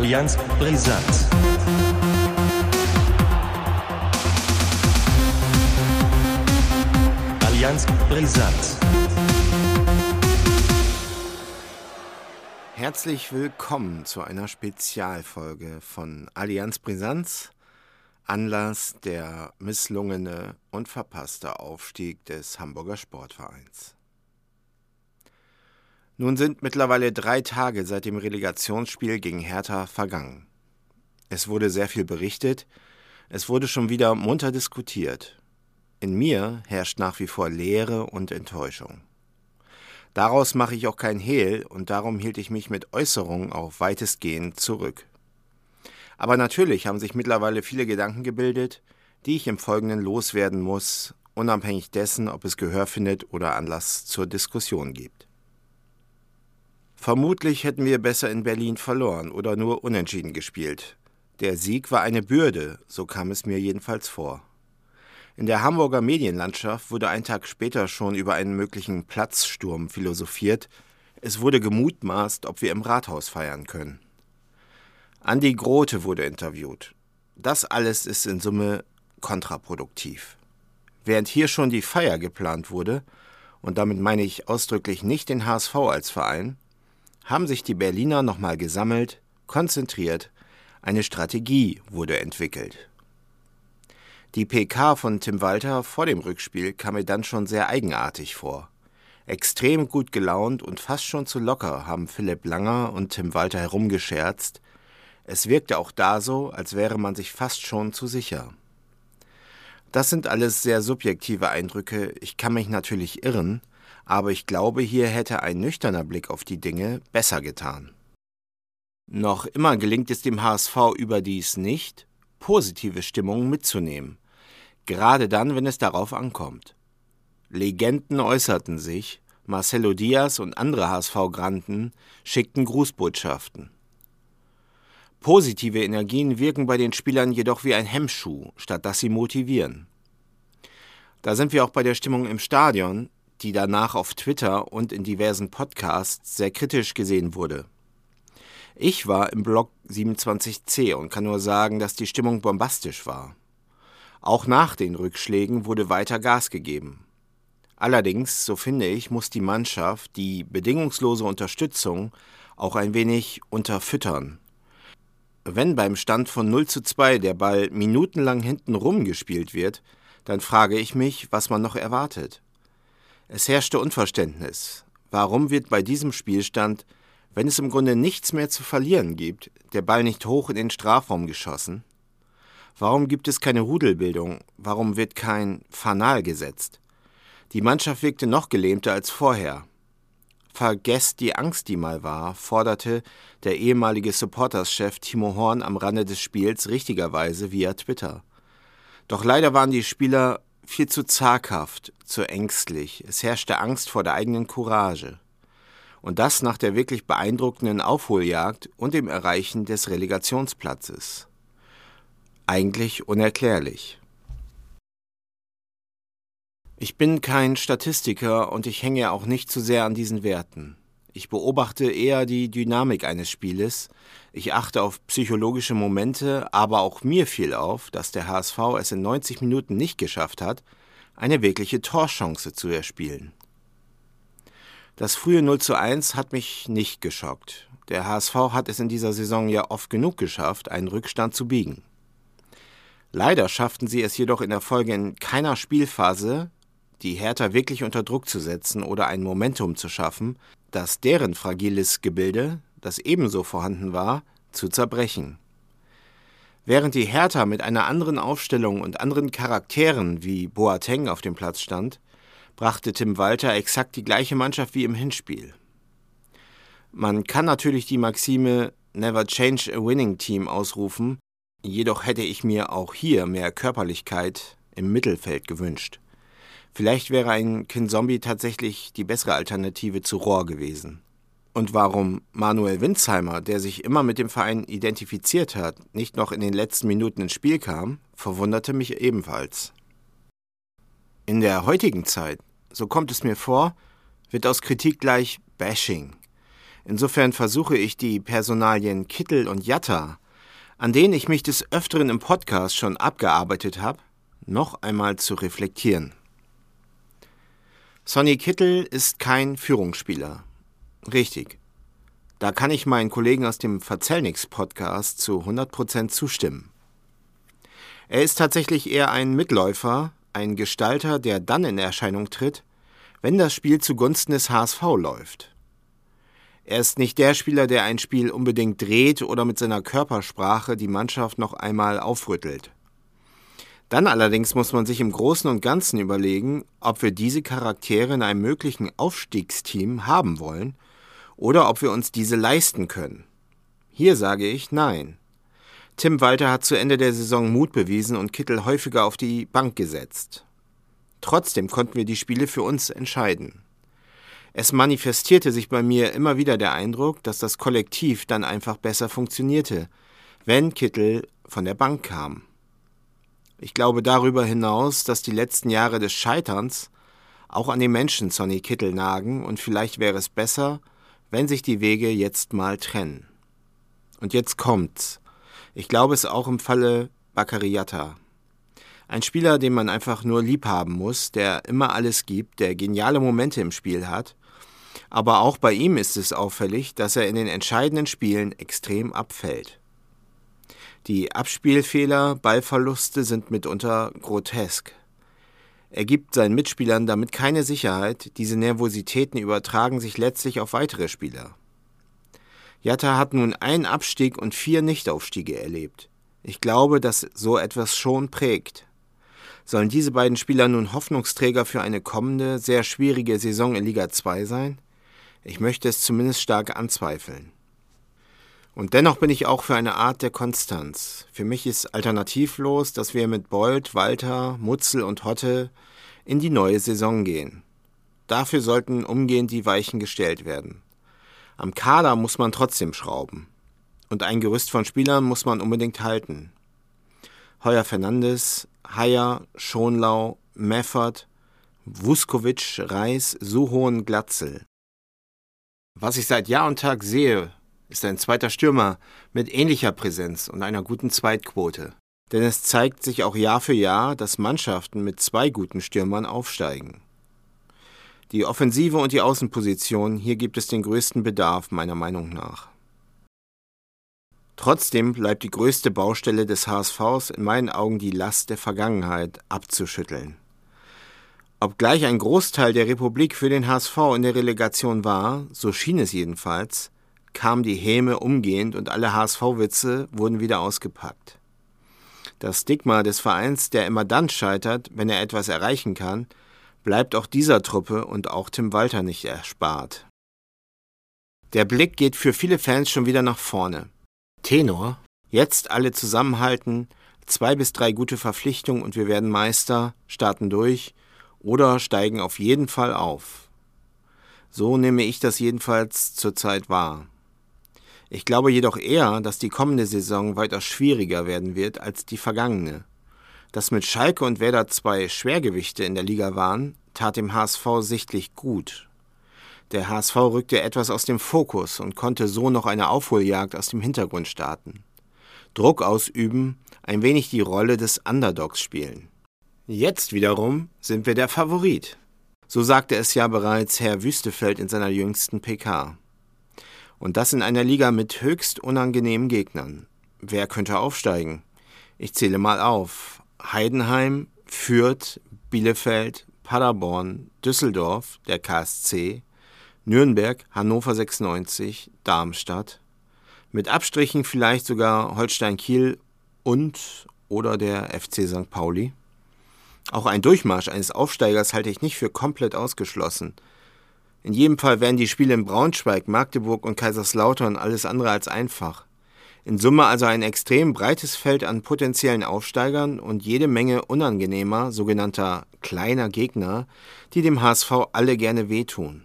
Allianz brisant. Allianz brisant. Herzlich willkommen zu einer Spezialfolge von Allianz Brisanz. Anlass der misslungene und verpasste Aufstieg des Hamburger Sportvereins. Nun sind mittlerweile drei Tage seit dem Relegationsspiel gegen Hertha vergangen. Es wurde sehr viel berichtet, es wurde schon wieder munter diskutiert. In mir herrscht nach wie vor Leere und Enttäuschung. Daraus mache ich auch kein Hehl und darum hielt ich mich mit Äußerungen auch weitestgehend zurück. Aber natürlich haben sich mittlerweile viele Gedanken gebildet, die ich im Folgenden loswerden muss, unabhängig dessen, ob es Gehör findet oder Anlass zur Diskussion gibt. Vermutlich hätten wir besser in Berlin verloren oder nur unentschieden gespielt. Der Sieg war eine Bürde, so kam es mir jedenfalls vor. In der Hamburger Medienlandschaft wurde ein Tag später schon über einen möglichen Platzsturm philosophiert. Es wurde gemutmaßt, ob wir im Rathaus feiern können. Andi Grote wurde interviewt. Das alles ist in Summe kontraproduktiv. Während hier schon die Feier geplant wurde, und damit meine ich ausdrücklich nicht den HSV als Verein, haben sich die Berliner nochmal gesammelt, konzentriert, eine Strategie wurde entwickelt. Die PK von Tim Walter vor dem Rückspiel kam mir dann schon sehr eigenartig vor. Extrem gut gelaunt und fast schon zu locker haben Philipp Langer und Tim Walter herumgescherzt. Es wirkte auch da so, als wäre man sich fast schon zu sicher. Das sind alles sehr subjektive Eindrücke, ich kann mich natürlich irren, aber ich glaube, hier hätte ein nüchterner Blick auf die Dinge besser getan. Noch immer gelingt es dem HSV überdies nicht, positive Stimmungen mitzunehmen gerade dann, wenn es darauf ankommt. Legenden äußerten sich, Marcelo Diaz und andere HSV-Granten schickten Grußbotschaften. Positive Energien wirken bei den Spielern jedoch wie ein Hemmschuh, statt dass sie motivieren. Da sind wir auch bei der Stimmung im Stadion, die danach auf Twitter und in diversen Podcasts sehr kritisch gesehen wurde. Ich war im Blog 27c und kann nur sagen, dass die Stimmung bombastisch war. Auch nach den Rückschlägen wurde weiter Gas gegeben. Allerdings, so finde ich, muss die Mannschaft die bedingungslose Unterstützung auch ein wenig unterfüttern. Wenn beim Stand von 0 zu 2 der Ball minutenlang hinten rumgespielt wird, dann frage ich mich, was man noch erwartet. Es herrschte Unverständnis. Warum wird bei diesem Spielstand, wenn es im Grunde nichts mehr zu verlieren gibt, der Ball nicht hoch in den Strafraum geschossen? Warum gibt es keine Rudelbildung? Warum wird kein Fanal gesetzt? Die Mannschaft wirkte noch gelähmter als vorher. Vergesst die Angst, die mal war, forderte der ehemalige Supporterschef Timo Horn am Rande des Spiels richtigerweise via Twitter. Doch leider waren die Spieler viel zu zaghaft, zu ängstlich. Es herrschte Angst vor der eigenen Courage. Und das nach der wirklich beeindruckenden Aufholjagd und dem Erreichen des Relegationsplatzes eigentlich unerklärlich. Ich bin kein Statistiker und ich hänge auch nicht zu sehr an diesen Werten. Ich beobachte eher die Dynamik eines Spieles, ich achte auf psychologische Momente, aber auch mir fiel auf, dass der HSV es in 90 Minuten nicht geschafft hat, eine wirkliche Torchance zu erspielen. Das frühe 0 zu 1 hat mich nicht geschockt. Der HSV hat es in dieser Saison ja oft genug geschafft, einen Rückstand zu biegen. Leider schafften sie es jedoch in der Folge in keiner Spielphase, die Hertha wirklich unter Druck zu setzen oder ein Momentum zu schaffen, das deren fragiles Gebilde, das ebenso vorhanden war, zu zerbrechen. Während die Hertha mit einer anderen Aufstellung und anderen Charakteren wie Boateng auf dem Platz stand, brachte Tim Walter exakt die gleiche Mannschaft wie im Hinspiel. Man kann natürlich die Maxime Never change a winning team ausrufen, Jedoch hätte ich mir auch hier mehr Körperlichkeit im Mittelfeld gewünscht. Vielleicht wäre ein Kinzombie tatsächlich die bessere Alternative zu Rohr gewesen. Und warum Manuel Winsheimer, der sich immer mit dem Verein identifiziert hat, nicht noch in den letzten Minuten ins Spiel kam, verwunderte mich ebenfalls. In der heutigen Zeit, so kommt es mir vor, wird aus Kritik gleich Bashing. Insofern versuche ich die Personalien Kittel und Jatta, an denen ich mich des Öfteren im Podcast schon abgearbeitet habe, noch einmal zu reflektieren. Sonny Kittel ist kein Führungsspieler. Richtig. Da kann ich meinen Kollegen aus dem Verzellnix-Podcast zu 100% zustimmen. Er ist tatsächlich eher ein Mitläufer, ein Gestalter, der dann in Erscheinung tritt, wenn das Spiel zugunsten des HSV läuft. Er ist nicht der Spieler, der ein Spiel unbedingt dreht oder mit seiner Körpersprache die Mannschaft noch einmal aufrüttelt. Dann allerdings muss man sich im Großen und Ganzen überlegen, ob wir diese Charaktere in einem möglichen Aufstiegsteam haben wollen oder ob wir uns diese leisten können. Hier sage ich nein. Tim Walter hat zu Ende der Saison Mut bewiesen und Kittel häufiger auf die Bank gesetzt. Trotzdem konnten wir die Spiele für uns entscheiden. Es manifestierte sich bei mir immer wieder der Eindruck, dass das Kollektiv dann einfach besser funktionierte, wenn Kittel von der Bank kam. Ich glaube darüber hinaus, dass die letzten Jahre des Scheiterns auch an den Menschen Sonny Kittel nagen und vielleicht wäre es besser, wenn sich die Wege jetzt mal trennen. Und jetzt kommt's. Ich glaube es auch im Falle Bakariata. Ein Spieler, den man einfach nur lieb haben muss, der immer alles gibt, der geniale Momente im Spiel hat. Aber auch bei ihm ist es auffällig, dass er in den entscheidenden Spielen extrem abfällt. Die Abspielfehler, Ballverluste sind mitunter grotesk. Er gibt seinen Mitspielern damit keine Sicherheit, diese Nervositäten übertragen sich letztlich auf weitere Spieler. Jatta hat nun einen Abstieg und vier Nichtaufstiege erlebt. Ich glaube, dass so etwas schon prägt. Sollen diese beiden Spieler nun Hoffnungsträger für eine kommende, sehr schwierige Saison in Liga 2 sein? Ich möchte es zumindest stark anzweifeln. Und dennoch bin ich auch für eine Art der Konstanz. Für mich ist alternativlos, dass wir mit Bold, Walter, Mutzel und Hotte in die neue Saison gehen. Dafür sollten umgehend die Weichen gestellt werden. Am Kader muss man trotzdem schrauben. Und ein Gerüst von Spielern muss man unbedingt halten. Heuer Fernandes, Haier, Schonlau, Meffert, Vuskovic, Reis, Suhohn, Glatzel. Was ich seit Jahr und Tag sehe, ist ein zweiter Stürmer mit ähnlicher Präsenz und einer guten Zweitquote. Denn es zeigt sich auch Jahr für Jahr, dass Mannschaften mit zwei guten Stürmern aufsteigen. Die Offensive und die Außenposition, hier gibt es den größten Bedarf meiner Meinung nach. Trotzdem bleibt die größte Baustelle des HSVs in meinen Augen die Last der Vergangenheit abzuschütteln. Obgleich ein Großteil der Republik für den HSV in der Relegation war, so schien es jedenfalls, kam die Häme umgehend und alle HSV-Witze wurden wieder ausgepackt. Das Stigma des Vereins, der immer dann scheitert, wenn er etwas erreichen kann, bleibt auch dieser Truppe und auch Tim Walter nicht erspart. Der Blick geht für viele Fans schon wieder nach vorne. Tenor, jetzt alle zusammenhalten, zwei bis drei gute Verpflichtungen und wir werden Meister, starten durch oder steigen auf jeden Fall auf. So nehme ich das jedenfalls zurzeit wahr. Ich glaube jedoch eher, dass die kommende Saison weiter schwieriger werden wird als die vergangene. Dass mit Schalke und Werder zwei Schwergewichte in der Liga waren, tat dem HSV sichtlich gut. Der HSV rückte etwas aus dem Fokus und konnte so noch eine Aufholjagd aus dem Hintergrund starten. Druck ausüben, ein wenig die Rolle des Underdogs spielen. Jetzt wiederum sind wir der Favorit. So sagte es ja bereits Herr Wüstefeld in seiner jüngsten PK. Und das in einer Liga mit höchst unangenehmen Gegnern. Wer könnte aufsteigen? Ich zähle mal auf. Heidenheim, Fürth, Bielefeld, Paderborn, Düsseldorf, der KSC, Nürnberg, Hannover 96, Darmstadt. Mit Abstrichen vielleicht sogar Holstein Kiel und oder der FC St. Pauli. Auch ein Durchmarsch eines Aufsteigers halte ich nicht für komplett ausgeschlossen. In jedem Fall wären die Spiele in Braunschweig, Magdeburg und Kaiserslautern alles andere als einfach. In Summe also ein extrem breites Feld an potenziellen Aufsteigern und jede Menge unangenehmer, sogenannter kleiner Gegner, die dem HSV alle gerne wehtun.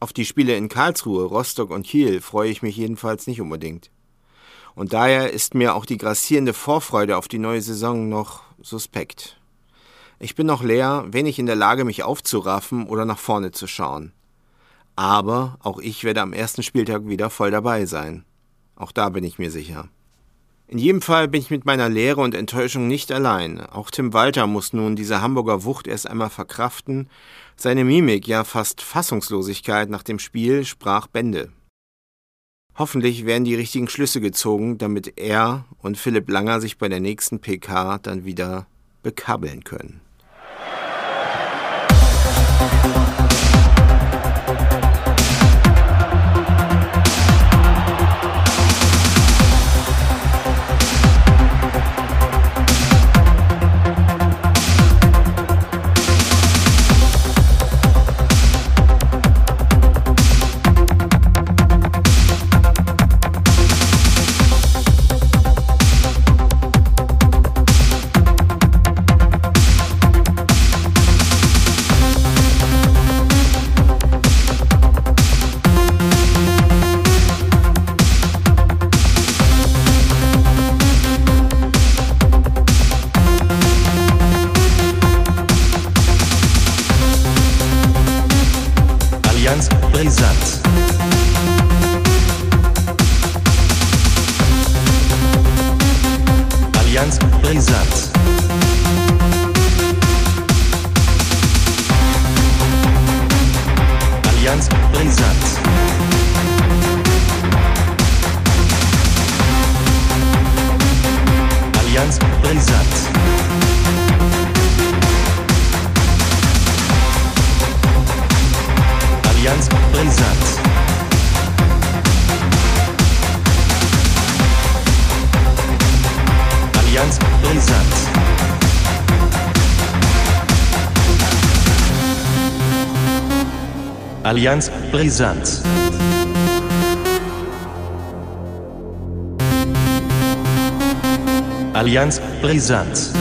Auf die Spiele in Karlsruhe, Rostock und Kiel freue ich mich jedenfalls nicht unbedingt. Und daher ist mir auch die grassierende Vorfreude auf die neue Saison noch suspekt. Ich bin noch leer, wenig in der Lage, mich aufzuraffen oder nach vorne zu schauen. Aber auch ich werde am ersten Spieltag wieder voll dabei sein. Auch da bin ich mir sicher. In jedem Fall bin ich mit meiner Leere und Enttäuschung nicht allein. Auch Tim Walter muss nun diese Hamburger Wucht erst einmal verkraften. Seine Mimik, ja fast Fassungslosigkeit nach dem Spiel sprach Bände. Hoffentlich werden die richtigen Schlüsse gezogen, damit er und Philipp Langer sich bei der nächsten PK dann wieder bekabbeln können. Thank you. Dreisat Allianz Brisant Allianz Brisant Allianz Brisant Allianz Allianz Brisant. Allianz Brisant.